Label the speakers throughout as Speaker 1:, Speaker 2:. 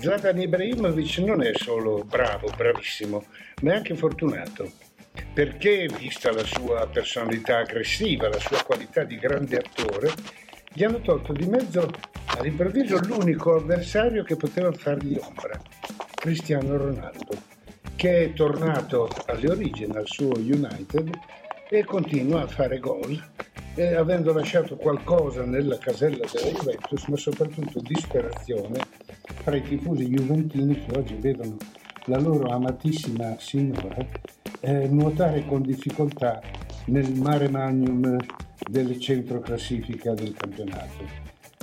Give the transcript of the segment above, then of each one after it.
Speaker 1: Zlatan Ibrahimovic non è solo bravo, bravissimo, ma è anche fortunato. Perché, vista la sua personalità aggressiva, la sua qualità di grande attore, gli hanno tolto di mezzo all'improvviso l'unico avversario che poteva fargli ombra, Cristiano Ronaldo, che è tornato alle origini, al suo United, e continua a fare gol, eh, avendo lasciato qualcosa nella casella della Juventus, ma soprattutto disperazione fra i tifosi juventini che oggi vedono la loro amatissima signora eh, nuotare con difficoltà nel mare magnum del centro classifica del campionato.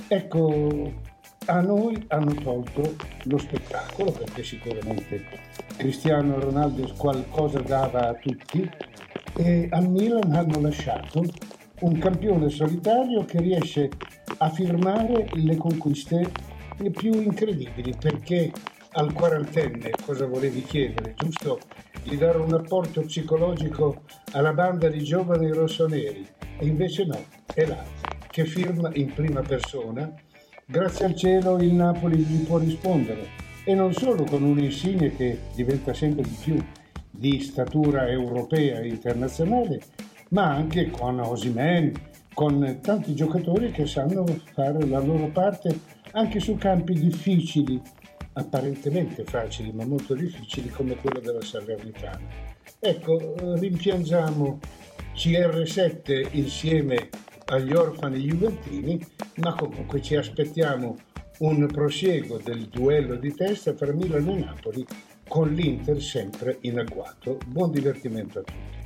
Speaker 1: Ecco, a noi hanno tolto lo spettacolo perché sicuramente Cristiano Ronaldo qualcosa dava a tutti e al Milan hanno lasciato un campione solitario che riesce a firmare le conquiste più incredibili perché al quarantenne cosa volevi chiedere, giusto? Di dare un apporto psicologico alla banda di giovani rossoneri e invece no, è là che firma in prima persona. Grazie al cielo il Napoli gli può rispondere e non solo con un insigne che diventa sempre di più di statura europea e internazionale, ma anche con Osimen, con tanti giocatori che sanno fare la loro parte anche su campi difficili, apparentemente facili ma molto difficili come quello della Salernitana. Ecco, rimpiangiamo CR7 insieme agli orfani juventini, ma comunque ci aspettiamo un prosieguo del duello di testa tra Milano e Napoli con l'Inter sempre in agguato. Buon divertimento a tutti.